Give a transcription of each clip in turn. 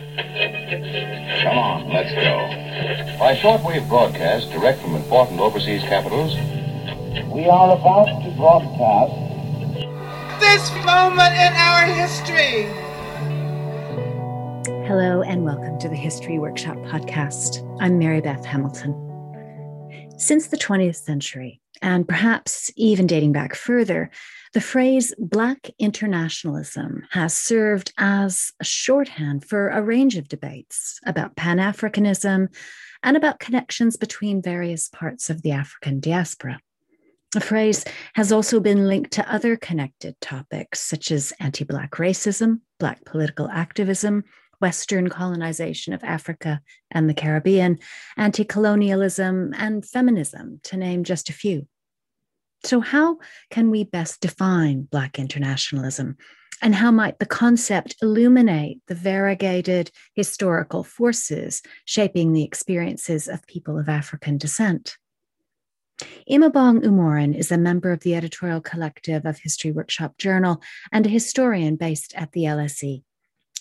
Come on, let's go. By shortwave broadcast direct from important overseas capitals, we are about to broadcast this moment in our history. Hello, and welcome to the History Workshop podcast. I'm Mary Beth Hamilton. Since the 20th century, and perhaps even dating back further, the phrase Black internationalism has served as a shorthand for a range of debates about Pan Africanism and about connections between various parts of the African diaspora. The phrase has also been linked to other connected topics such as anti Black racism, Black political activism, Western colonization of Africa and the Caribbean, anti colonialism, and feminism, to name just a few. So, how can we best define Black internationalism? And how might the concept illuminate the variegated historical forces shaping the experiences of people of African descent? Imaobong Umoren is a member of the editorial collective of History Workshop Journal and a historian based at the LSE.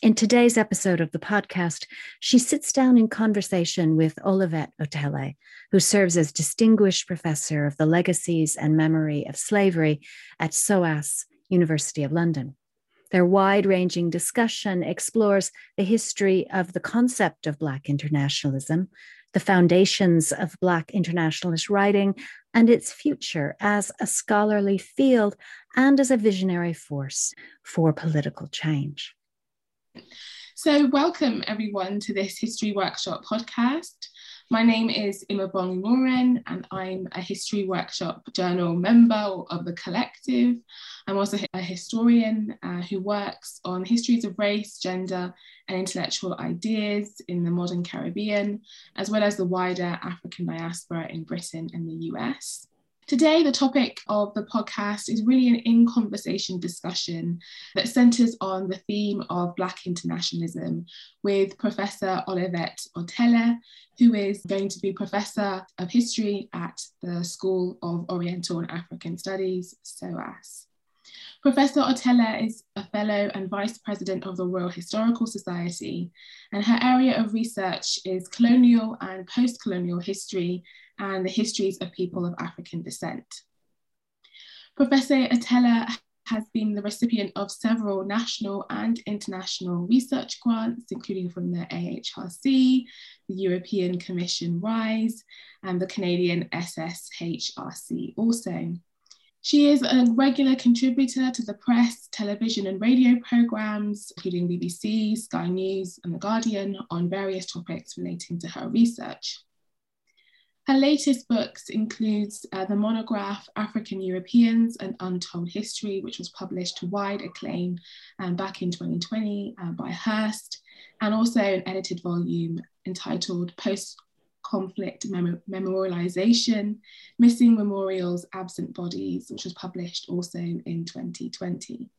In today's episode of the podcast, she sits down in conversation with Olivette Otele, who serves as Distinguished Professor of the Legacies and Memory of Slavery at SOAS, University of London. Their wide ranging discussion explores the history of the concept of Black internationalism, the foundations of Black internationalist writing, and its future as a scholarly field and as a visionary force for political change. So, welcome everyone to this History Workshop podcast. My name is Imaobong Umoren, and I'm a History Workshop Journal member of the collective. I'm also a historian uh, who works on histories of race, gender, and intellectual ideas in the modern Caribbean, as well as the wider African diaspora in Britain and the US. Today, the topic of the podcast is really an in conversation discussion that centres on the theme of Black internationalism with Professor Olivette Otele, who is going to be Professor of History at the School of Oriental and African Studies, SOAS. Professor Otele is a fellow and vice president of the Royal Historical Society, and her area of research is colonial and post colonial history and the histories of people of African descent. Professor Otele has been the recipient of several national and international research grants, including from the AHRC, the European Commission RISE, and the Canadian SSHRC also. She is a regular contributor to the press, television, and radio programs, including BBC, Sky News, and The Guardian, on various topics relating to her research. Her latest books includes uh, the monograph African Europeans and Untold History, which was published to wide acclaim um, back in 2020 uh, by Hurst, and also an edited volume entitled Post Conflict Mem- Memorialization Missing Memorials, Absent Bodies, which was published also in 2020.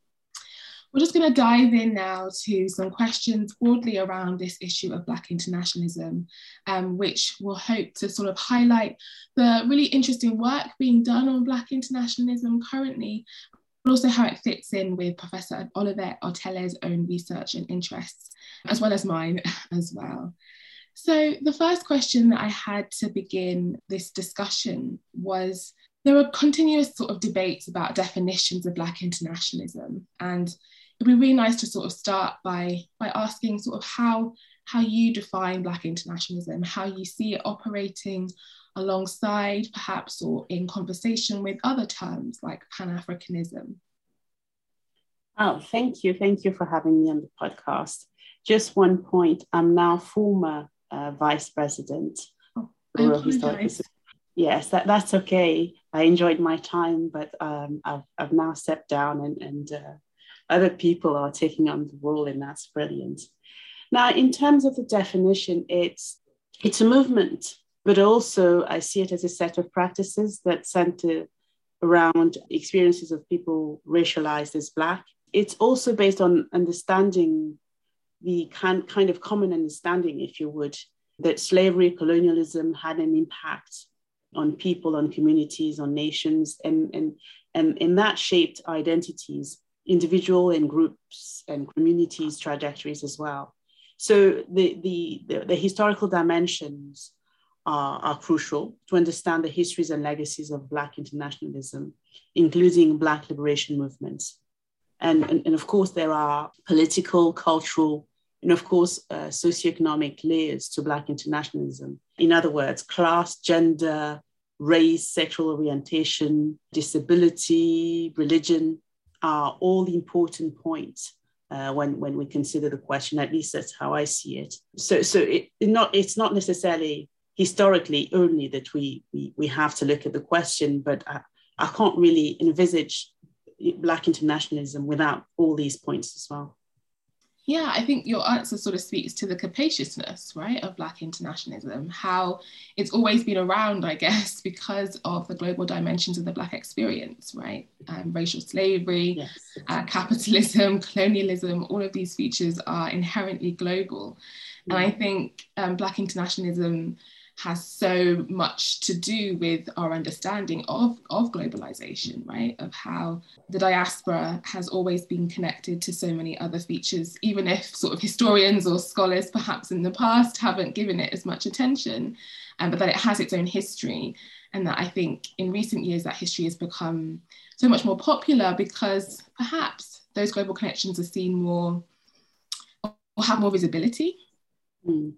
We're just going to dive in now to some questions broadly around this issue of Black internationalism, um, which will hope to sort of highlight the really interesting work being done on Black internationalism currently, but also how it fits in with Professor Olivette Otele's own research and interests, as well as mine as well. So, the first question that I had to begin this discussion was there are continuous sort of debates about definitions of Black internationalism. And it'd be really nice to sort of start by by asking sort of how how you define Black internationalism, how you see it operating alongside perhaps or in conversation with other terms like Pan-Africanism. Oh, thank you. Thank you for having me on the podcast. Just one point, I'm now former uh, vice president. Oh, Yes, that, that's okay. I enjoyed my time, but um, I've, I've now stepped down and, and uh, other people are taking on the role, and that's brilliant. Now, in terms of the definition, it's it's a movement, but also I see it as a set of practices that center around experiences of people racialized as Black. It's also based on understanding the kind, kind of common understanding, if you would, that slavery, colonialism had an impact on people, on communities, on nations, and, and, and, and that shaped identities individual and groups and communities' trajectories as well. So the, the, the, the historical dimensions are, are, crucial to understand the histories and legacies of Black internationalism, including Black liberation movements. And, and, and of course, there are political, cultural, and of course, uh, socioeconomic layers to Black internationalism. In other words, class, gender, race, sexual orientation, disability, religion are all important points uh, when, when we consider the question. At least that's how I see it. So, so it, it not, it's not necessarily historically only that we, we, we have to look at the question, but I, I can't really envisage Black internationalism without all these points as well. Yeah, I think your answer sort of speaks to the capaciousness, right, of Black internationalism, how it's always been around, I guess, because of the global dimensions of the Black experience, right? Um, racial slavery, yes. uh, capitalism, colonialism, all of these features are inherently global. And I think um, Black internationalism has so much to do with our understanding of, of globalization, right? Of how the diaspora has always been connected to so many other features, even if sort of historians or scholars perhaps in the past haven't given it as much attention, um, but that it has its own history. And that I think in recent years that history has become so much more popular because perhaps those global connections are seen more or have more visibility. Mm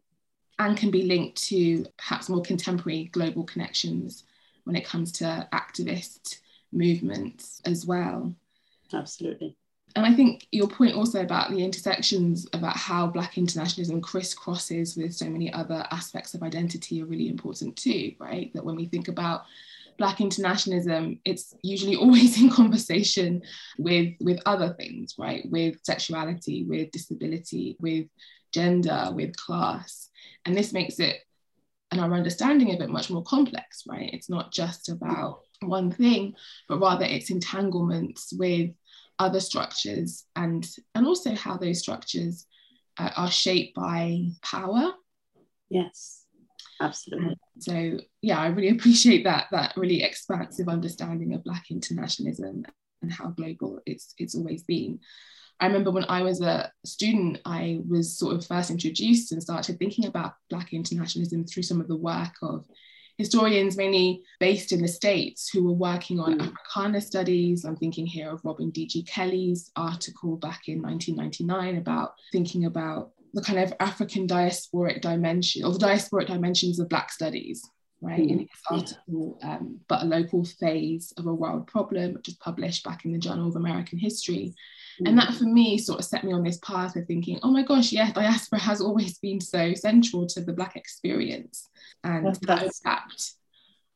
and can be linked to perhaps more contemporary global connections when it comes to activist movements as well. Absolutely. And I think your point also about the intersections about how Black internationalism crisscrosses with so many other aspects of identity are really important too, right? That when we think about Black internationalism, it's usually always in conversation with, with other things, right? With sexuality, with disability, with gender, with class. And this makes it and our understanding of it much more complex, right? It's not just about one thing, but rather its entanglements with other structures and and also how those structures uh, are shaped by power. Yes, absolutely. So yeah, I really appreciate that that really expansive understanding of Black internationalism and how global it's it's always been. I remember when I was a student, I was sort of first introduced and started thinking about Black internationalism through some of the work of historians, mainly based in the States, who were working on mm. Africana studies. I'm thinking here of Robin D.G. Kelley's article back in 1999 about thinking about the kind of African diasporic dimension or the diasporic dimensions of Black studies, right? Mm. In his article, um, But a Local Phase of a World Problem, which was published back in the Journal of American History. And mm. that for me sort of set me on this path of thinking, oh my gosh, yeah, diaspora has always been so central to the Black experience. And that's, that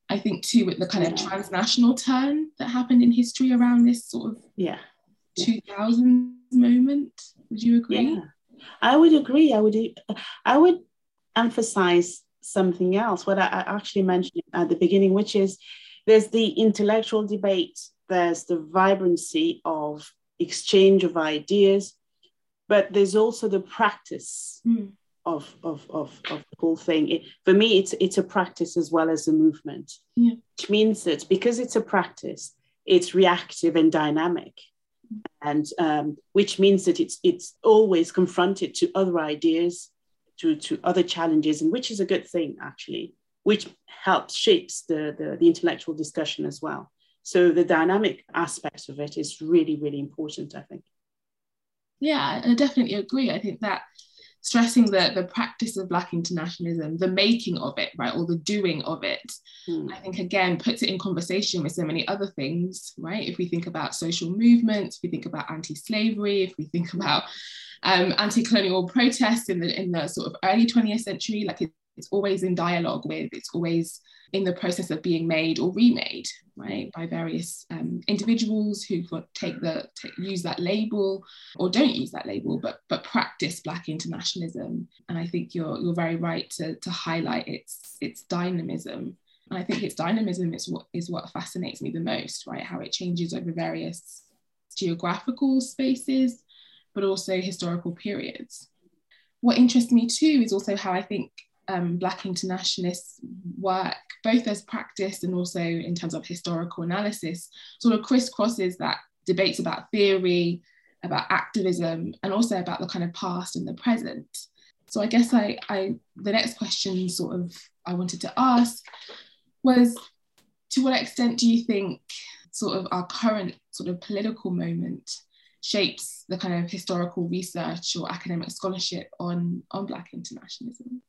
I think too with the kind yeah. of transnational turn that happened in history around this sort of yeah 2000 moment. Would you agree? Yeah. I would agree. I would I would emphasize something else, what I actually mentioned at the beginning, which is there's the intellectual debate, there's the vibrancy of exchange of ideas, but there's also the practice mm. of, of, of, of the whole thing. It, for me, it's, it's a practice as well as a movement, yeah. which means that because it's a practice, it's reactive and dynamic. And um, which means that it's it's always confronted to other ideas, to, to other challenges, and which is a good thing actually, which helps shapes the, the, the intellectual discussion as well. So the dynamic aspect of it is really, really important, I think. Yeah, I definitely agree. I think that stressing the, the practice of Black internationalism, the making of it, right, or the doing of it, mm. I think again puts it in conversation with so many other things, right? If we think about social movements, if we think about anti-slavery, if we think about um, anti-colonial protests in the in the sort of early 20th century, like it, it's always in dialogue with, it's always in the process of being made or remade, right, by various um, individuals who take the use that label or don't use that label, but but practice Black internationalism. And I think you're you're very right to, to highlight its its dynamism. And I think its dynamism is what is what fascinates me the most, right? How it changes over various geographical spaces, but also historical periods. What interests me too is also how I think um, Black internationalists work, both as practice and also in terms of historical analysis, sort of crisscrosses that debates about theory, about activism, and also about the kind of past and the present. So I guess I, I the next question sort of I wanted to ask was to what extent do you think sort of our current sort of political moment shapes the kind of historical research or academic scholarship on, on Black internationalism?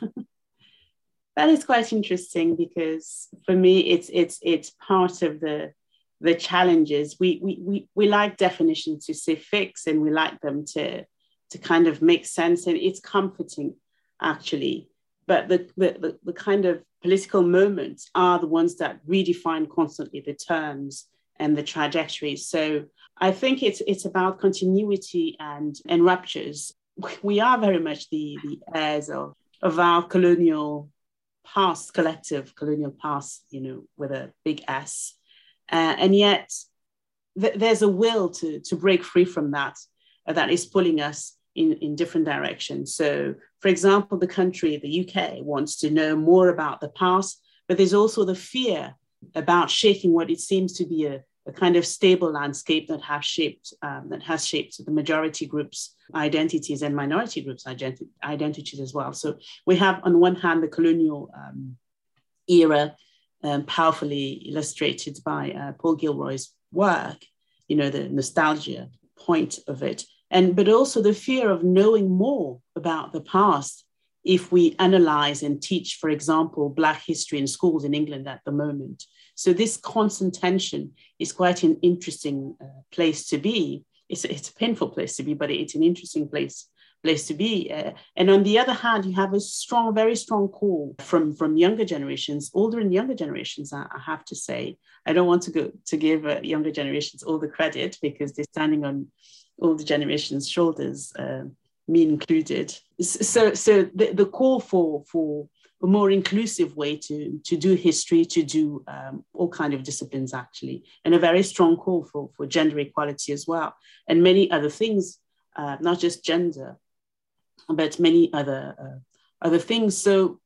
that is quite interesting because for me it's it's it's part of the the challenges. We we we, we like definitions to say fix and we like them to to kind of make sense and it's comforting actually. But the, the, the, kind of political moments are the ones that redefine constantly the terms and the trajectories. So I think it's it's about continuity and, and ruptures. We are very much the, the heirs of, of our colonial past, collective colonial past, you know, with a big S. Uh, and yet th- there's a will to, to break free from that uh, that is pulling us in, in different directions. So, for example, the country, the UK, wants to know more about the past, but there's also the fear about shaking what it seems to be a, a kind of stable landscape that has shaped um, that has shaped the majority groups' identities and minority groups' identi- identities as well. So we have, on one hand, the colonial um, era, um, powerfully illustrated by uh, Paul Gilroy's work. You know the nostalgia point of it, and but also the fear of knowing more about the past if we analyze and teach, for example, Black history in schools in England at the moment. So this constant tension is quite an interesting uh, place to be. It's, it's a painful place to be, but it's an interesting place place to be. Uh, and on the other hand, you have a strong, very strong call from from younger generations, older and younger generations. I, I have to say, I don't want to go to give uh, younger generations all the credit because they're standing on the generations' shoulders, uh, me included. So, so the, the call for for a more inclusive way to, to do history, to do um, all kind of disciplines actually, and a very strong call for, for gender equality as well, and many other things, uh, not just gender, but many other uh, other things. So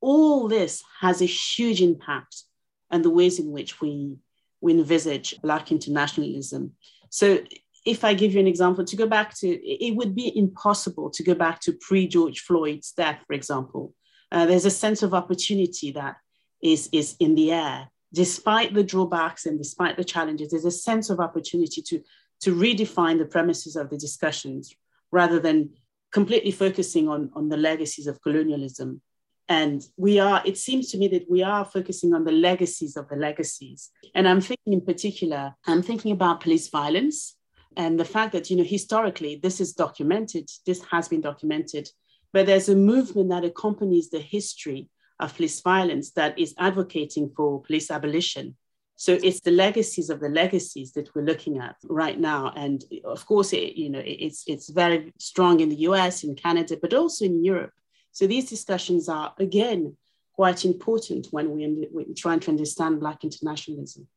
all this has a huge impact on the ways in which we we envisage Black internationalism. So if I give you an example, to go back to, it would be impossible to go back to pre George Floyd's death, for example. Uh, there's a sense of opportunity that is, is in the air. Despite the drawbacks and despite the challenges, there's a sense of opportunity to, to redefine the premises of the discussions rather than completely focusing on, on the legacies of colonialism. And we are, it seems to me that we are focusing on the legacies of the legacies. And I'm thinking in particular, I'm thinking about police violence and the fact that you know historically this is documented this has been documented but there's a movement that accompanies the history of police violence that is advocating for police abolition. So it's the legacies of the legacies that we're looking at right now. And of course it, you know it's it's very strong in the us in canada but also in europe. So these discussions are again quite important when we, we're trying to understand black internationalism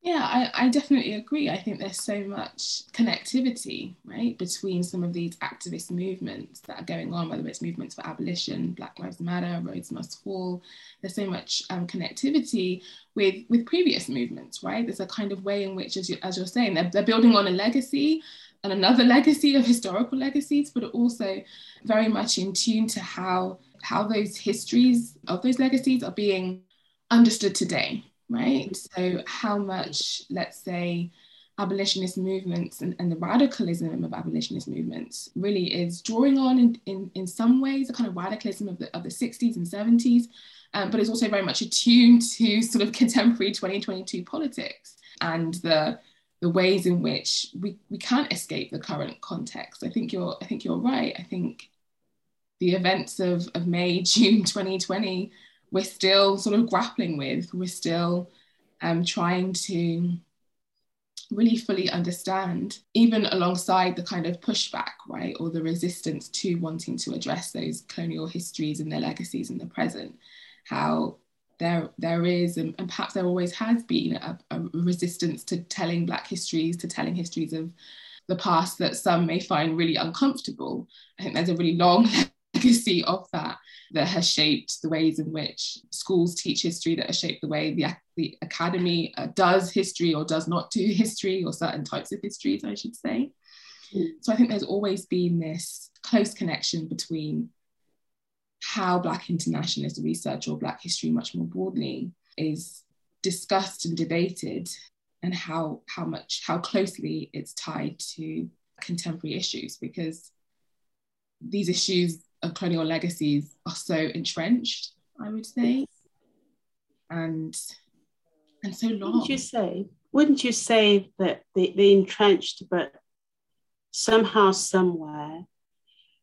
yeah, I, I definitely agree. I think there's so much connectivity, right, between some of these activist movements that are going on, whether it's movements for abolition, Black Lives Matter, Rhodes Must Fall. There's so much um, connectivity with with previous movements, right? There's a kind of way in which, as, you, as you're saying, they're, they're building on a legacy and another legacy of historical legacies, but also very much in tune to how how those histories of those legacies are being understood today right? So, how much, let's say, abolitionist movements and, and the radicalism of abolitionist movements really is drawing on, in, in, in some ways, a kind of radicalism of the, of the 60s and 70s, um, but it's also very much attuned to sort of contemporary 2022 politics and the the ways in which we, we can't escape the current context. I think you're I think you're right. I think the events of, of May, June 2020 we're still sort of grappling with. We're still um, trying to really fully understand, even alongside the kind of pushback, right, or the resistance to wanting to address those colonial histories and their legacies in the present, how there there is and, and perhaps there always has been a, a, resistance to telling black histories to telling histories of the past that some may find really uncomfortable i think there's a really long legacy of that that has shaped the ways in which schools teach history, that has shaped the way the, the academy uh, does history or does not do history or certain types of histories, I should say. Mm. So I think there's always been this close connection between how Black internationalist research or Black history, much more broadly, is discussed and debated, and how how much how closely it's tied to contemporary issues, because these issues of colonial legacies are so entrenched, I would say, and and so long. Wouldn't you say? Wouldn't you say that they, they entrenched, but somehow, somewhere,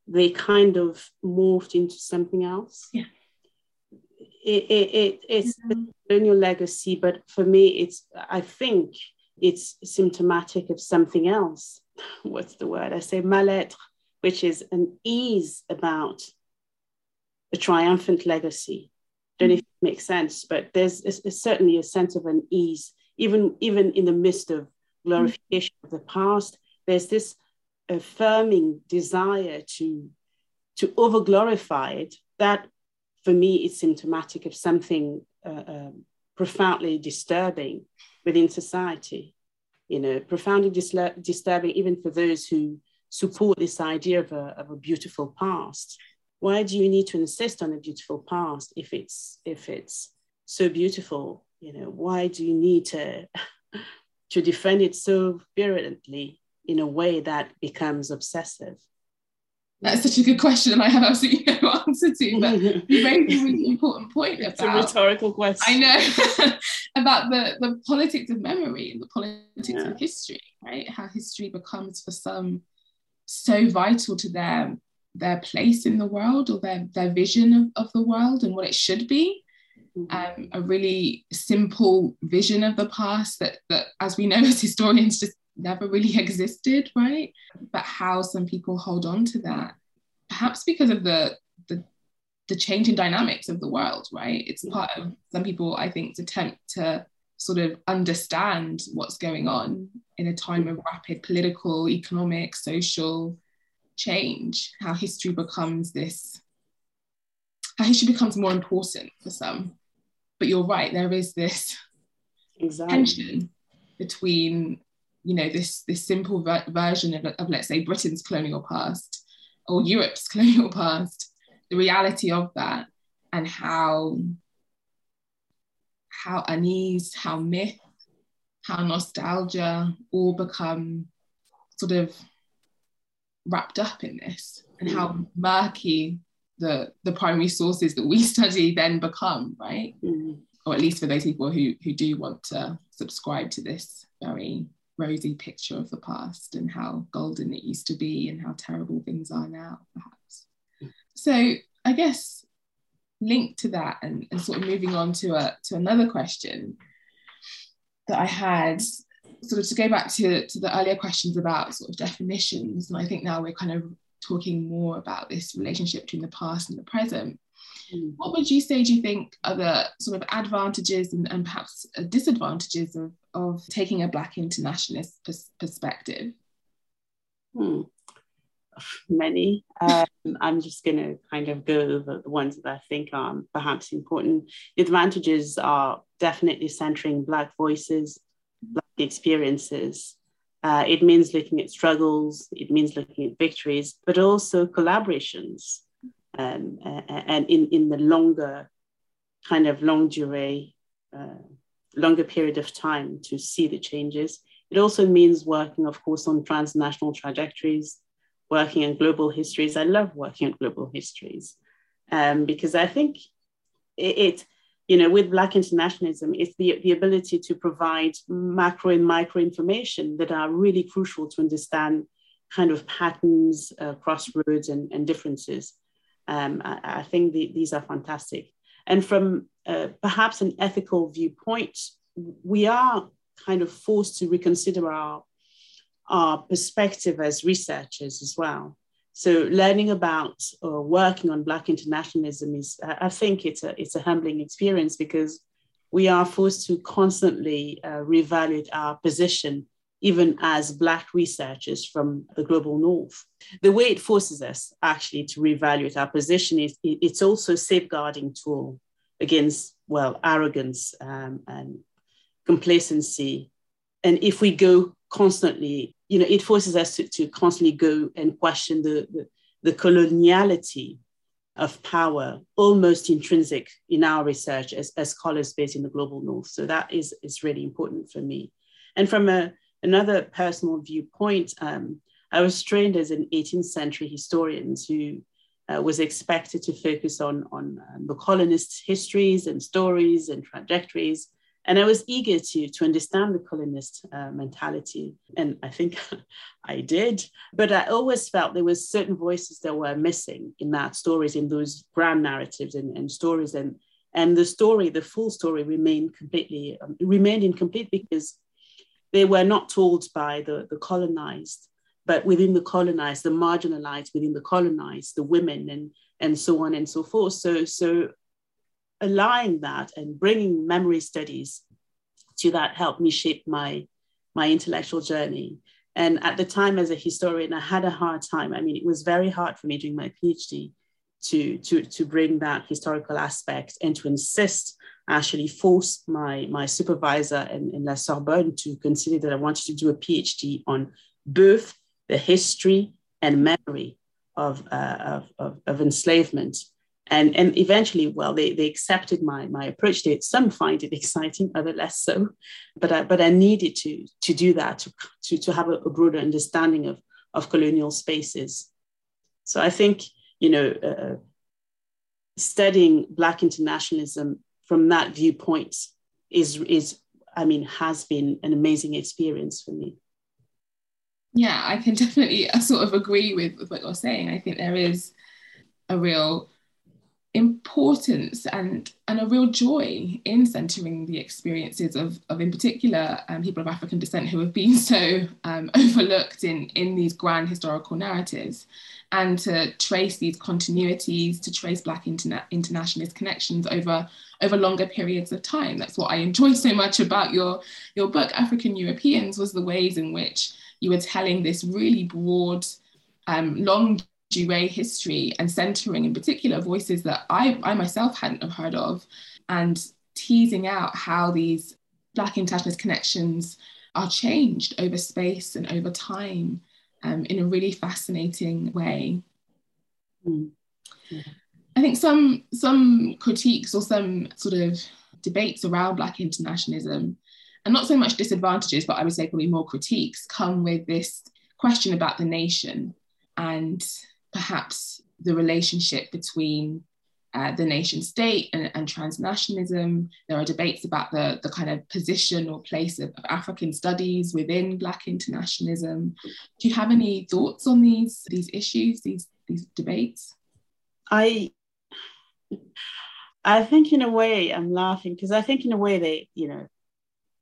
they kind of morphed into something else? Yeah. It, it, it it's mm-hmm. the colonial legacy, but for me, it's I think it's symptomatic of something else. What's the word? I say mal-être, which is an ease about a triumphant legacy. Don't know if it makes sense, but there's it's, it's certainly a sense of an ease, even even in the midst of glorification mm-hmm. of the past. There's this affirming desire to to over glorify it. That, for me, is symptomatic of something uh, um, profoundly disturbing within society. You know, profoundly dis- disturbing even for those who support this idea of a, of a beautiful past why do you need to insist on a beautiful past if it's if it's so beautiful you know why do you need to to defend it so virulently in a way that becomes obsessive that's such a good question and I have absolutely no answer to, but you made a really important point it's about a rhetorical question. I know about the, the politics of memory and the politics yeah. of history, right? How history becomes for some so vital to them their place in the world or their, their vision of, of the world and what it should be. Mm-hmm. Um, a really simple vision of the past that, that, as we know as historians, just never really existed, right? But how some people hold on to that, perhaps because of the, the, the changing dynamics of the world, right? It's part of some people, I think, attempt to sort of understand what's going on in a time of rapid political, economic, social change, how history becomes this, how history becomes more important for some. But you're right, there is this exactly. tension between, you know, this, this simple ver- version of, of, let's say, Britain's colonial past or Europe's colonial past, the reality of that, and how how unease, how myth, how nostalgia all become sort of wrapped up in this and how mm. murky the the primary sources that we study then become right mm. or at least for those people who who do want to subscribe to this very rosy picture of the past and how golden it used to be and how terrible things are now perhaps so i guess linked to that and, and sort of moving on to a to another question that i had sort of to go back to, to the earlier questions about sort of definitions, and I think now we're kind of talking more about this relationship between the past and the present. Mm. What would you say do you think are the sort of advantages and, and perhaps disadvantages of, of taking a Black internationalist pers- perspective? Hmm. Many. Um, I'm just going to kind of go over the ones that I think are perhaps important. The advantages are definitely centering Black voices, Black experiences. Uh, it means looking at struggles, it means looking at victories, but also collaborations. Um, and in, in the longer, kind of longue durée, uh, longer period of time to see the changes. It also means working, of course, on transnational trajectories, working on global histories. I love working on global histories um, because I think it, it you know, with Black internationalism, it's the, the ability to provide macro and micro information that are really crucial to understand kind of patterns, uh, crossroads, and, and differences. Um, I, I, think the, these are fantastic. And from uh, perhaps an ethical viewpoint, we are kind of forced to reconsider our, our perspective as researchers as well. So learning about or working on Black internationalism is, I think it's a, it's a humbling experience because we are forced to constantly uh, reevaluate our position, even as Black researchers from the global North. The way it forces us actually to reevaluate our position is it's also a safeguarding tool against, well, arrogance um, and complacency. And if we go constantly you know, it forces us to, to constantly go and question the, the, the coloniality of power almost intrinsic in our research as, as scholars based in the global north. So that is, is really important for me. And from a, another personal viewpoint, um, I was trained as an 18th century historian who uh, was expected to focus on, on um, the colonists' histories and stories and trajectories. And I was eager to, to understand the colonist uh, mentality. And I think I did. But I always felt there was certain voices that were missing in that stories, in those grand narratives and, and stories. And, and the story, the full story remained completely, um, remained incomplete because they were not told by the, the colonized but within the colonized, the marginalized within the colonized, the women and, and so on and so forth. So, so aligning that and bringing memory studies to that helped me shape my, my intellectual journey. And at the time, as a historian, I had a hard time. I mean, it was very hard for me during my PhD to, to, to bring that historical aspect and to insist, actually force my, my supervisor in, in La Sorbonne to consider that I wanted to do a PhD on both the history and memory of, uh, of, of, of, enslavement. And, and eventually, well, they, they accepted my, my approach to it. Some find it exciting, other less so. But I, but I needed to, to do that, to, to, to have a, a broader understanding of, of colonial spaces. So I think, you know, uh, studying Black internationalism from that viewpoint is, is, I mean, has been an amazing experience for me yeah, I can definitely uh, sort of agree with, with what you're saying. I think there is a real importance and and a real joy in centering the experiences of, of in particular um, people of African descent who have been so um, overlooked in in these grand historical narratives and to trace these continuities to trace black interna- internationalist connections over over longer periods of time. That's what I enjoy so much about your your book African Europeans was the ways in which you were telling this really broad, um, longue durée history and centering in particular voices that I, I myself hadn't have heard of and teasing out how these Black internationalist connections are changed over space and over time um, in a really fascinating way. Mm. Yeah. I think some some critiques or some sort of debates around Black internationalism and not so much disadvantages, but I would say probably more critiques come with this question about the nation and perhaps the relationship between uh, the nation state and, and, transnationalism. There are debates about the, the kind of position or place of, of, African studies within Black internationalism. Do you have any thoughts on these, these issues, these, these debates? I I think in a way I'm laughing because I think in a way they, you know,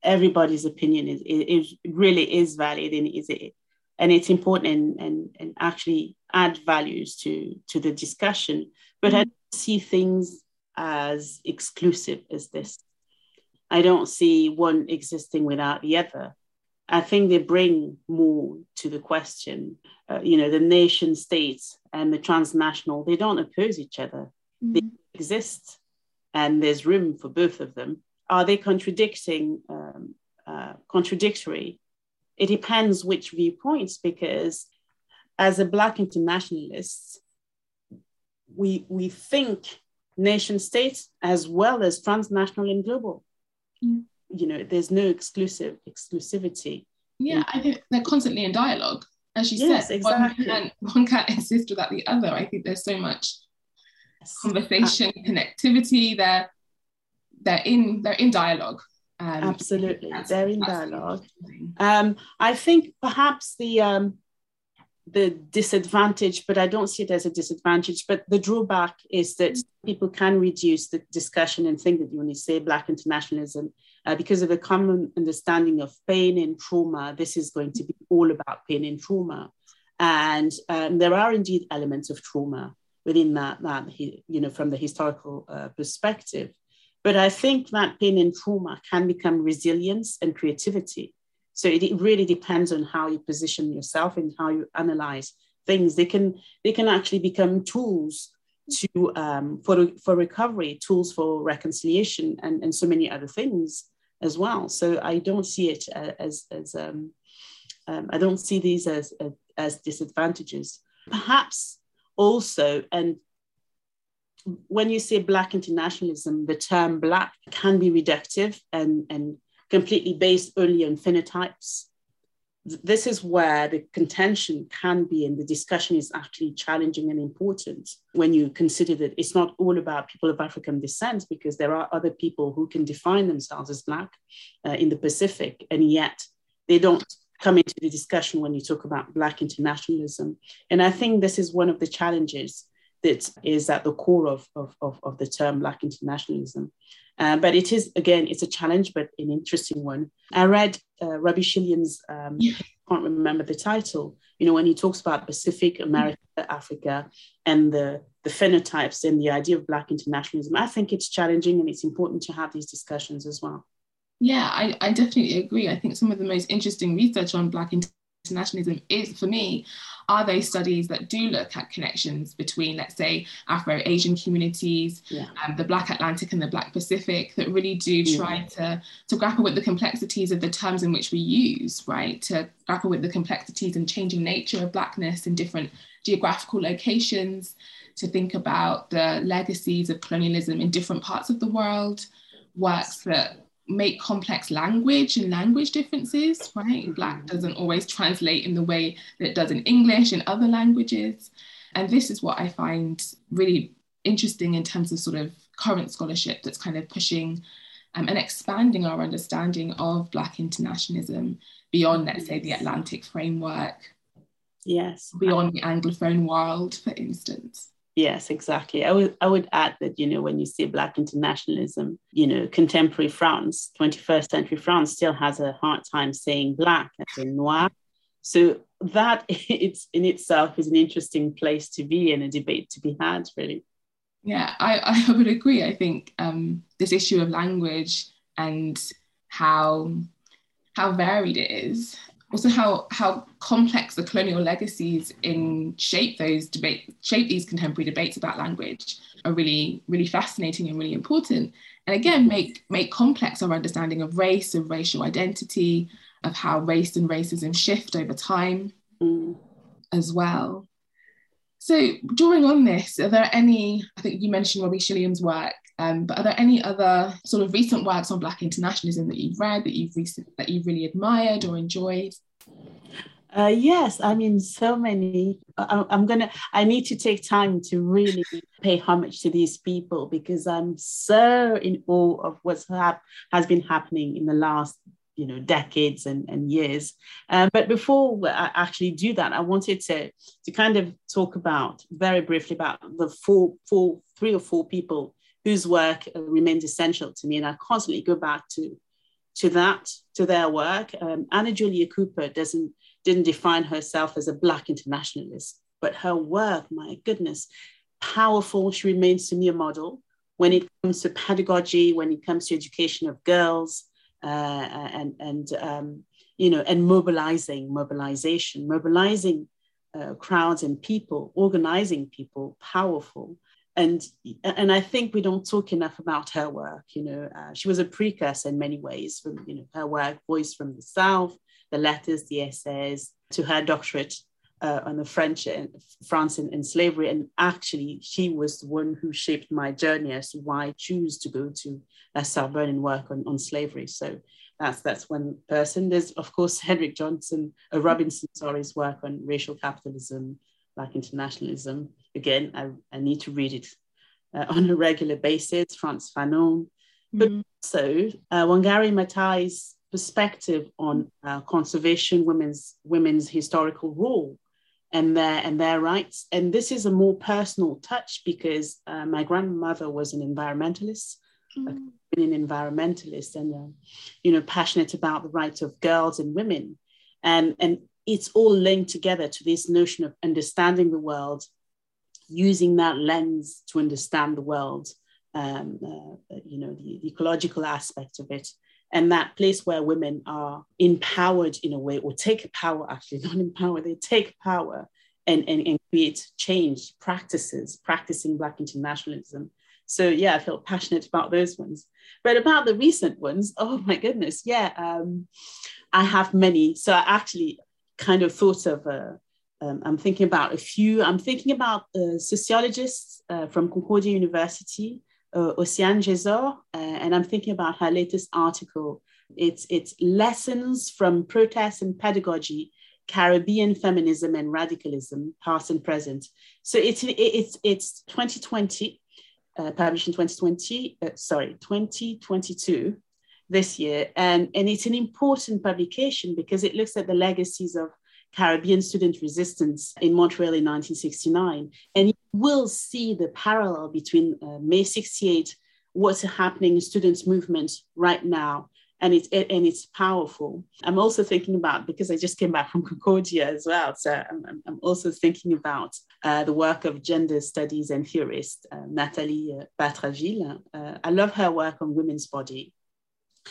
everybody's opinion is, is, really is valid and is it and it's important and, and, and actually add values to, to the discussion. But I don't see things as exclusive as this. I don't see one existing without the other. I think they bring more to the question. Uh, you know, the nation states and the transnational, they don't oppose each other. Mm-hmm. They exist and there's room for both of them are they contradicting, um, uh, contradictory? It depends which viewpoints, because as a Black internationalist, we, we think nation states as well as transnational and global. Mm. You know, there's no exclusive exclusivity. Yeah, I think they're constantly in dialogue. As you yes, said, exactly. one, can't, one can't exist without the other. I think there's so much conversation, uh, connectivity there they're in they're in dialogue. Um, Absolutely, they're in dialogue. Um, I think perhaps the um, the disadvantage, but I don't see it as a disadvantage. But the drawback is that people can reduce the discussion and think that when you say Black internationalism, uh, because of a common understanding of pain and trauma, this is going to be all about pain and trauma. And um, there are indeed elements of trauma within that, that you know, from the historical uh, perspective. But I think that pain and trauma can become resilience and creativity. So it, really depends on how you position yourself and how you analyze things. They can they can actually become tools to um, for for recovery, tools for reconciliation, and, and so many other things as well. So I don't see it as as um, um, I don't see these as, as, as disadvantages. Perhaps also, and when you say Black internationalism, the term Black can be reductive and, and completely based only on phenotypes. This is where the contention can be, and the discussion is actually challenging and important when you consider that it's not all about people of African descent, because there are other people who can define themselves as Black uh, in the Pacific, and yet they don't come into the discussion when you talk about Black internationalism. And I think this is one of the challenges that is at the core of, of, of, of the term Black internationalism. Uh, but it is, again, it's a challenge, but an interesting one. I read uh, Robbie Shilliam's, um, yeah. I can't remember the title, you know, when he talks about Pacific, America, Africa, and the, the phenotypes and the idea of Black internationalism. I think it's challenging and it's important to have these discussions as well. Yeah, I, I definitely agree. I think some of the most interesting research on Black internationalism is, for me, are those studies that do look at connections between, let's say, Afro Asian communities, yeah. um, the Black Atlantic and the Black Pacific, that really do try yeah. to, to grapple with the complexities of the terms in which we use, right? To grapple with the complexities and changing nature of Blackness in different geographical locations, to think about the legacies of colonialism in different parts of the world, works that make complex language and language differences, right? Black mm-hmm. doesn't always translate in the way that it does in English and other languages. And this is what I find really interesting in terms of sort of current scholarship that's kind of pushing um, and expanding our understanding of Black internationalism beyond, let's say, the Atlantic framework. Yes. Beyond the Anglophone world, for instance. Yes, exactly. I would I would add that you know when you see black internationalism, you know contemporary France, 21st century France still has a hard time saying black as in noir. So that it's in itself is an interesting place to be and a debate to be had, really. Yeah, I, I would agree. I think um, this issue of language and how how varied it is also how how complex the colonial legacies in shape those debate shape these contemporary debates about language are really really fascinating and really important and again make make complex our understanding of race of racial identity of how race and racism shift over time mm. as well so drawing on this are there any i think you mentioned robbie shilliam's work um, but are there any other sort of recent works on Black internationalism that you've read that you've recent, that you've really admired or enjoyed? Uh, yes, I mean, so many. I, I'm gonna. I need to take time to really pay homage to these people because I'm so in awe of what's hap- has been happening in the last, you know, decades and, and years. Um, but before I actually do that, I wanted to to kind of talk about very briefly about the four, four, three or four people whose work remains essential to me. And I constantly go back to, to that, to their work. Um, Anna Julia Cooper doesn't, didn't define herself as a Black internationalist, but her work, my goodness, powerful. She remains to me a model when it comes to pedagogy, when it comes to education of girls, uh, and, and um, you know, and mobilizing, mobilization, mobilizing uh, crowds and people, organizing people, powerful and and I think we don't talk enough about her work. You know, uh, she was a precursor in many ways from you know her work, Voice from the South, the letters, the essays, to her doctorate uh, on the French and France and, and, slavery. And actually, she was the one who shaped my journey as to why I choose to go to La Sorbonne and work on, on slavery. So that's that's one person. There's of course Henrik Johnson, uh, Robinson, sorry's work on racial capitalism, Black internationalism again, I, I need to read it uh, on a regular basis, Frantz Fanon, but mm-hmm. also uh, Wangari Maathai's perspective on uh, conservation, women's women's historical role, and their and their rights. And this is a more personal touch because uh, my grandmother was an environmentalist, mm. an environmentalist, and uh, you know passionate about the rights of girls and women, and and it's all linked together to this notion of understanding the world using that lens to understand the world, um, uh, you know, the, the, ecological aspect of it, and that place where women are empowered in a way, or take power, actually, not empower, they take power and, and, and create change practices, practicing Black internationalism. So, yeah, I feel passionate about those ones. But about the recent ones, oh my goodness, yeah, um, I have many. So, I actually kind of thought of a, um, I'm thinking about a few. I'm thinking about uh, sociologists uh, from Concordia University, uh, Océane Jasor, uh, and I'm thinking about her latest article. It's, it's Lessons from Protest and Pedagogy, Caribbean Feminism and Radicalism, Past and Present. So it's, it's, it's 2020, uh, published in 2020, uh, sorry, 2022 this year. And, and it's an important publication because it looks at the legacies of Caribbean student resistance in Montreal in 1969. And you will see the parallel between uh, May 68, what's happening in students' movement right now. And it's, and it's powerful. I'm also thinking about, because I just came back from Concordia as well, so I'm, I'm also thinking about uh, the work of gender studies and theorist uh, Nathalie uh, Batraville. Uh, I love her work on women's body,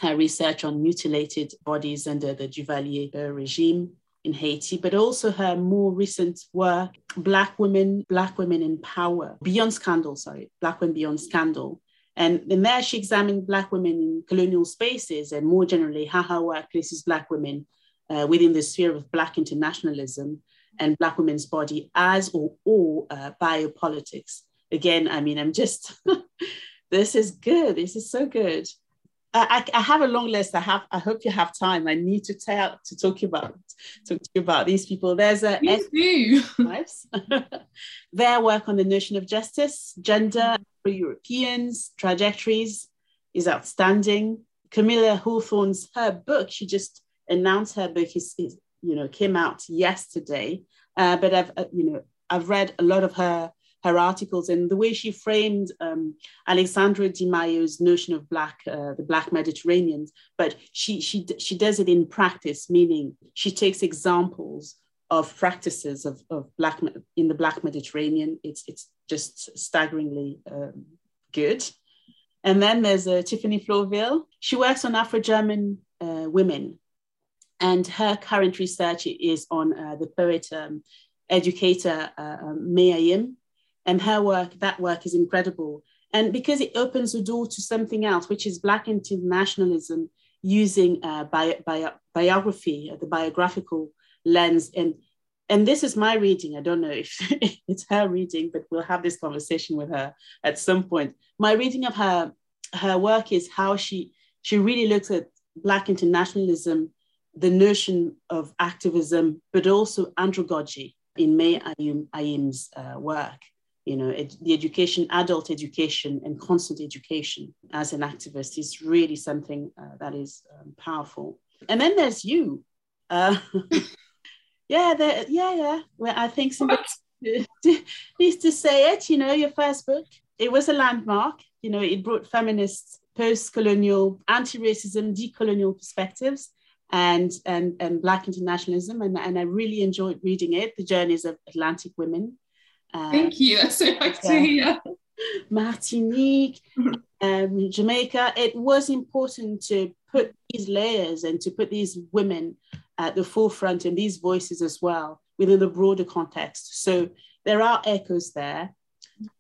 research on mutilated bodies under the Duvalier regime, in Haiti, but also her more recent work, Black Women, Black Women in Power, Beyond Scandal, sorry, Black Women Beyond Scandal. And in there, she examined Black women in colonial spaces and more generally how her work places Black women uh, within the sphere of Black internationalism and Black women's body as or, or uh, biopolitics. Again, I mean, I'm just, this is good. This is so good. I, I, have a long list. I have. I hope you have time. I need to tell to talk about talk to you about these people. There's a lives. Their work on the notion of justice, gender for Europeans, trajectories is outstanding. Camilla Hawthorne's her book. She just announced her book is, is you know came out yesterday. Uh, but I've uh, you know I've read a lot of her her articles and the way she framed um, Alessandra Di Maio's notion of black, uh, the black Mediterranean, but she, she, she does it in practice, meaning she takes examples of practices of, of black in the black Mediterranean. It's, it's just staggeringly um, good. And then there's uh, Tiffany Florvil. She works on Afro-German uh, women and her current research is on uh, the poet um, educator uh, um, May Ayim, and her work, that work is incredible. And because it opens the door to something else, which is Black internationalism using uh, bio, bio, biography, uh, the biographical lens. And, and this is my reading. I don't know if it's her reading, but we'll have this conversation with her at some point. My reading of her, her work is how she, she really looks at Black internationalism, the notion of activism, but also andragogy in May Ayim's uh, work you know, ed- the education, adult education, and constant education as an activist is really something uh, that is um, powerful. And then there's you. Uh, yeah, there, yeah, yeah. Well, I think somebody needs to say it. You know, your first book, it was a landmark. You know, it brought feminists, post-colonial, anti-racism, decolonial perspectives. And, and, and Black internationalism. And, and I really enjoyed reading it, The Journeys of Atlantic Women. Thank you. That's so nice to hear. Martinique, um, Jamaica. It was important to put these layers and to put these women at the forefront and these voices as well within the broader context. So there are echoes there.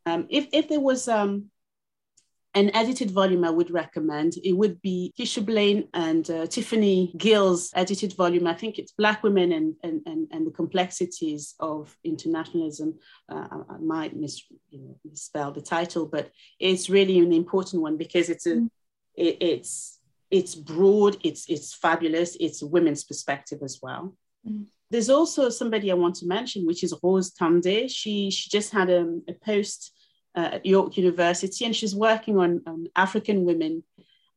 Um, if, if there was um, an edited volume I would recommend. It would be Keisha Blain and uh, Tiffany Gill's edited volume. I think it's Black Women and, and, and, and the Complexities of Internationalism. Uh, I, I, might mis, you know, misspell the title, but it's really an important one because it's a, mm. it, it's it's broad, it's it's fabulous, it's a women's perspective as well. Mm. There's also somebody I want to mention, which is Rose Tande. She she just had a, a post uh, at York University, and she's working on, on African women.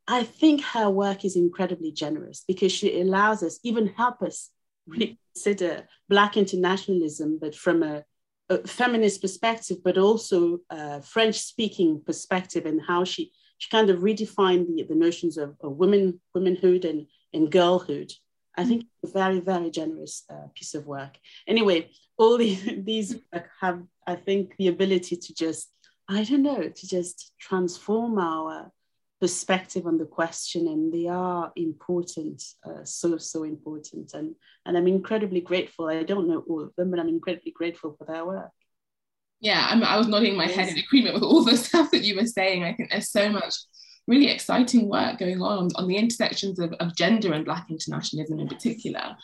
I think her work is incredibly generous because she allows us, even help us reconsider Black internationalism, but from a, a feminist perspective, but also a French speaking perspective, and how she, she kind of redefined the, the notions of, of women, womanhood and, and girlhood. I think a very, very generous uh, piece of work. Anyway, all these, these have, I think, the ability to just I don't know, to just transform our perspective on the question and they are important uh, so so important. And and i'm incredibly grateful. I don't know all of them but i'm incredibly grateful for their work. Yeah I'm, i was nodding my head in agreement with all the stuff that you were saying. I think there's so much really exciting work going on on the intersections of, of gender and black internationalism in particular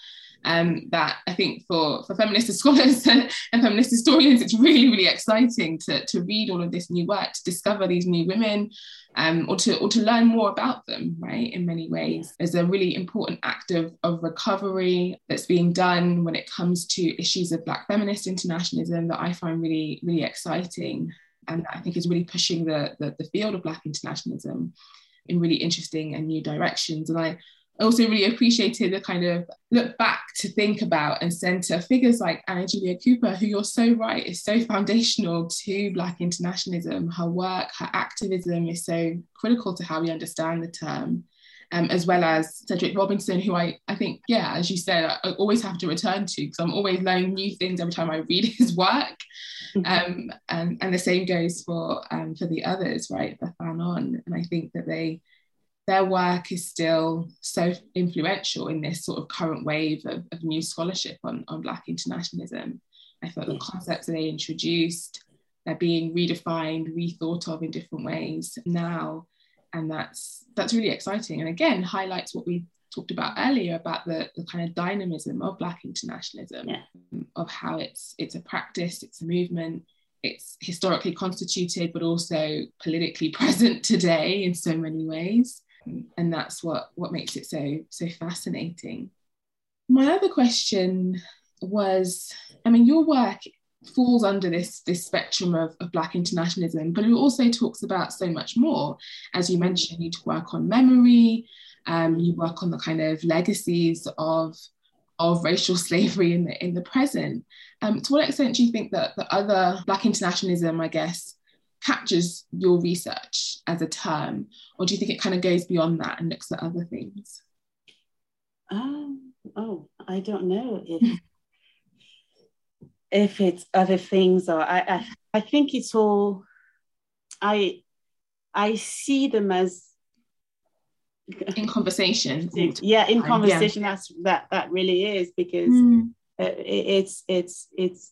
um, that I think for, for feminist scholars and feminist historians, it's really, really exciting to, to read all of this new work, to discover these new women, um, or, to, or to learn more about them, right, in many ways. There's a really important act of, of recovery that's being done when it comes to issues of Black feminist internationalism that I find really, really exciting and I think is really pushing the, the, the field of Black internationalism in really interesting and new directions. And I also really appreciated the kind of look back to think about and center figures like Anna Julia Cooper, who you're so right is so foundational to Black internationalism. Her work, her activism is so critical to how we understand the term. Um, as well as Cedric Robinson, who I, I think, yeah, as you said, I, I always have to return to because I'm always learning new things every time I read his work. Mm-hmm. Um, and, and the same goes for um, for the others, right? The Fanon. And I think that they their work is still so influential in this sort of current wave of, of new scholarship on, on Black internationalism. I thought the concepts that they introduced, they're being redefined, rethought of in different ways now. And that's that's really exciting. And again, highlights what we talked about earlier about the, the kind of dynamism of Black internationalism, yeah. of how it's it's a practice, it's a movement, it's historically constituted, but also politically present today in so many ways and that's what what makes it so so fascinating. My other question was i mean your work falls under this this spectrum of, of black internationalism but it also talks about so much more. As you mentioned you work on memory um, you work on the kind of legacies of of racial slavery in the in the present. Um, to what extent do you think that the other black internationalism i guess captures your research as a term, or do you think it kind of goes beyond that and looks at other things? Um, oh, I don't know if if it's other things or I, I I think it's all I I see them as in conversation. Yeah, in conversation. Yeah. That's that that really is because mm. it, it's it's it's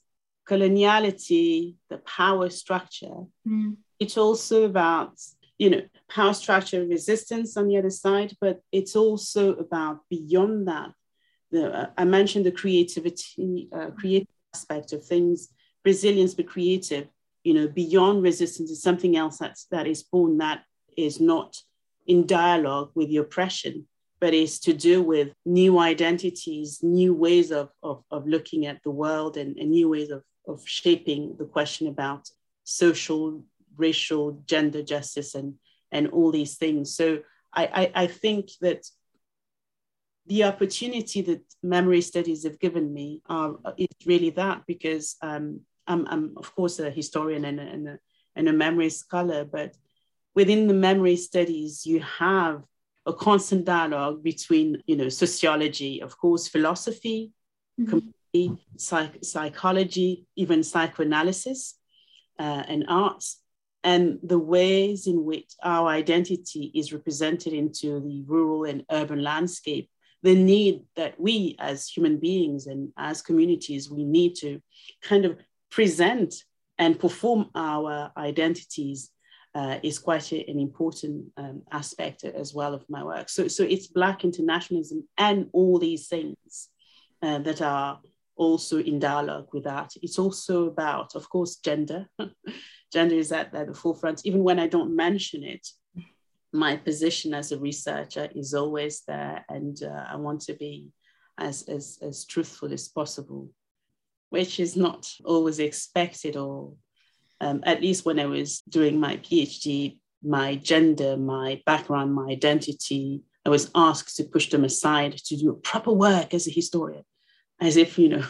coloniality, the power structure. Mm. It's also about, you know, power structure resistance on the other side, but it's also about beyond that. The, uh, I mentioned the creativity, uh, creative aspect of things, resilience, but creative. You know, beyond resistance is something else that's that is born that is not in dialogue with the oppression, but is to do with new identities, new ways of, of, of looking at the world and, and new ways of of shaping the question about social, racial, gender justice, and, and all these things. So I, I, I think that the opportunity that memory studies have given me are, is really that because um, I'm, I'm, of course, a historian and a, and, a, and a memory scholar, but within the memory studies, you have a constant dialogue between, you know, sociology, of course, philosophy, mm-hmm psych- psychology, even psychoanalysis uh, and arts, and the ways in which our identity is represented into the rural and urban landscape, the need that we as human beings and as communities, we need to kind of present and perform our identities uh, is quite a, an important um, aspect as well of my work. So, so it's Black internationalism and all these things uh, that are also in dialogue with that. It's also about, of course, gender. gender is at, at the forefront. Even when I don't mention it, my position as a researcher is always there, and uh, I want to be as, as, as truthful as possible, which is not always expected, or um, at least when I was doing my PhD, my gender, my background, my identity, I was asked to push them aside to do proper work as a historian as if you know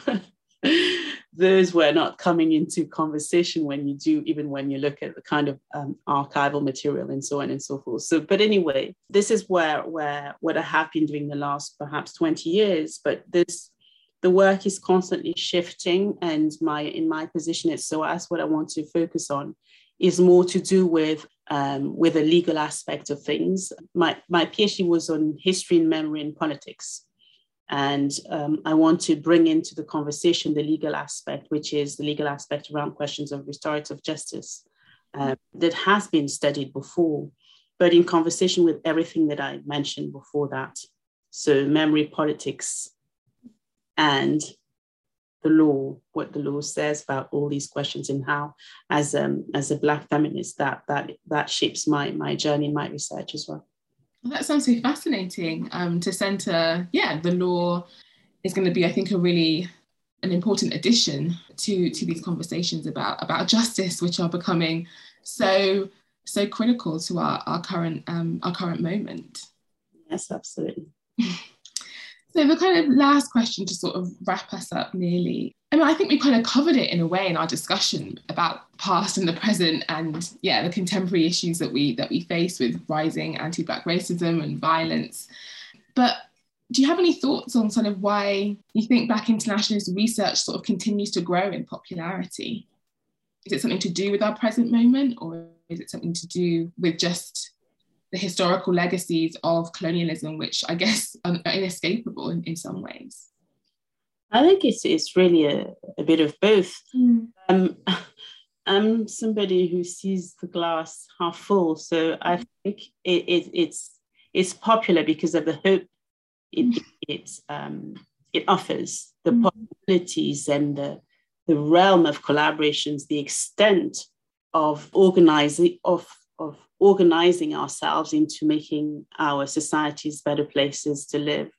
those were not coming into conversation when you do even when you look at the kind of um, archival material and so on and so forth. So but anyway this is where where what i have been doing the last perhaps 20 years but this the work is constantly shifting and my in my position is so as what i want to focus on is more to do with um, with the legal aspect of things. My my phd was on history and memory and politics and um, I want to bring into the conversation the legal aspect, which is the legal aspect around questions of restorative justice uh, that has been studied before, but in conversation with everything that I mentioned before that. So, memory politics and the law, what the law says about all these questions and how, as um, as a black feminist, that that that shapes my my journey, and my research as well. Well that sounds so fascinating. Um, to center, yeah, the law is going to be, I think, a really an important addition to to these conversations about about justice, which are becoming so so critical to our our current um, our current moment. Yes, absolutely. So the kind of last question to sort of wrap us up nearly. I mean, I think we kind of covered it in a way in our discussion about past and the present and yeah, the contemporary issues that we that we face with rising anti-black racism and violence. But do you have any thoughts on sort of why you think black internationalist research sort of continues to grow in popularity? Is it something to do with our present moment or is it something to do with just the historical legacies of colonialism, which I guess are inescapable in, in some ways. I think it's it's really a, a bit of both. Mm. Um, I'm somebody who sees the glass half full, so I think it, it, it's it's popular because of the hope it mm. it, um, it offers, the mm. possibilities and the the realm of collaborations, the extent of organizing of of organizing ourselves into making our societies better places to live.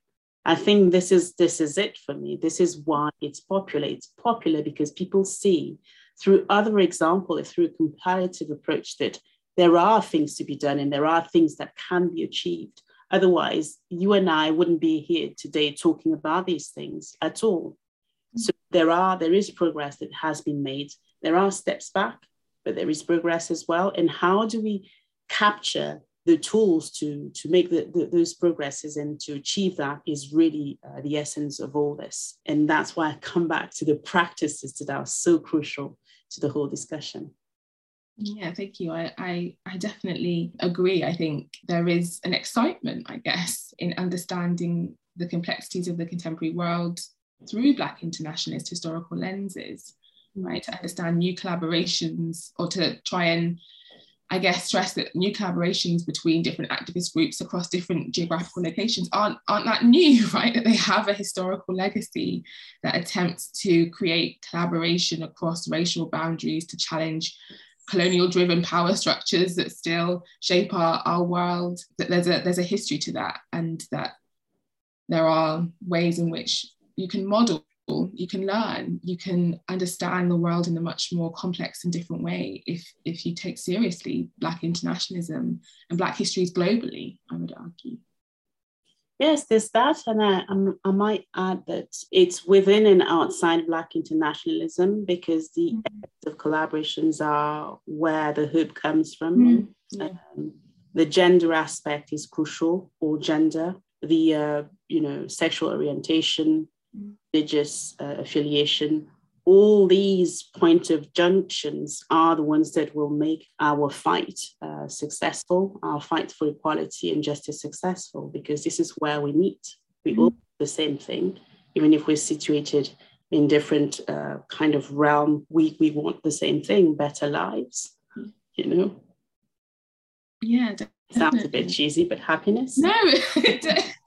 I think this is this is it for me. This is why it's popular. It's popular because people see through other example, through a comparative approach that there are things to be done and there are things that can be achieved. Otherwise, you and I wouldn't be here today talking about these things at all. Mm-hmm. So there are there is progress that has been made. There are steps back, but there is progress as well. And how do we capture the tools to, to make the, the, those progresses and to achieve that is really uh, the essence of all this. And that's why I come back to the practices that are so crucial to the whole discussion. Yeah, thank you. I, I, I definitely agree. I think there is an excitement, I guess, in understanding the complexities of the contemporary world through Black internationalist historical lenses, right? To understand new collaborations or to try and I guess, stress that new collaborations between different activist groups across different geographical locations aren't, aren't that new, right? That they have a historical legacy that attempts to create collaboration across racial boundaries to challenge colonial driven power structures that still shape our, our world. That there's a there's a history to that and that there are ways in which you can model you can learn. You can understand the world in a much more complex and different way if if you take seriously black internationalism and black histories globally i would argue. Yes there's that. And I, I might add that it's within and outside black internationalism because the mm-hmm. of collaborations are where the hope comes from. Mm-hmm. um, the gender aspect is crucial or gender the uh, you know sexual orientation religious uh, affiliation, all these point of junctions are the ones that will make our fight uh, successful, our fight for equality and justice successful, because this is where we meet. We mm-hmm. all do the same thing, even if we're situated in different uh, kind of realm. We we want the same thing: better lives. You know. Yeah. Definitely. Sounds a bit cheesy, but happiness. No,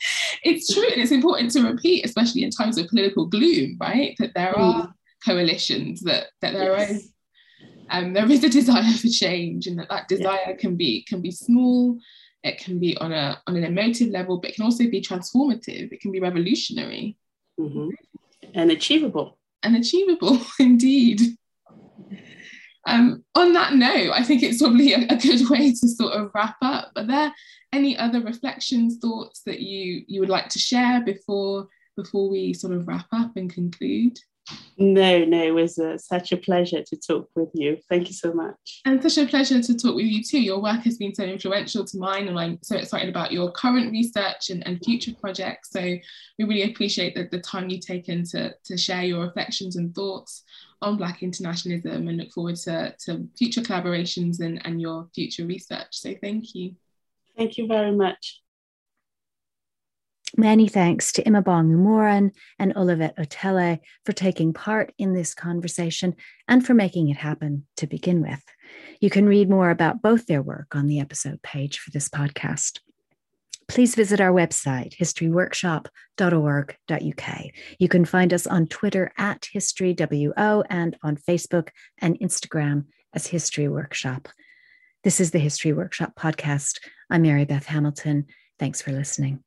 it's true and it's important to repeat especially in times of political gloom right that there are mm. coalitions that that there yes. is um, there is a desire for change and that that desire yeah. can be can be small it can be on a on an emotive level but it can also be transformative it can be revolutionary mm-hmm. and achievable and achievable indeed um, on that note, I think it's probably a, a, good way to sort of wrap up. Are there any other reflections, thoughts that you you would like to share before before we sort of wrap up and conclude? No, no, it was uh, such a pleasure to talk with you. Thank you so much. And such a pleasure to talk with you too. Your work has been so influential to mine, and I'm so excited about your current research and, and future projects. So we really appreciate the, the time you've taken to, to share your reflections and thoughts on Black internationalism and look forward to, to future collaborations and, and your future research. So thank you. Thank you very much. Many thanks to Imaobong Umoren and Olivette Otele for taking part in this conversation and for making it happen to begin with. You can read more about both their work on the episode page for this podcast. Please visit our website, historyworkshop.org.uk. You can find us on Twitter at HistoryWO and on Facebook and Instagram as History Workshop. This is the History Workshop podcast. I'm Marybeth Hamilton. Thanks for listening.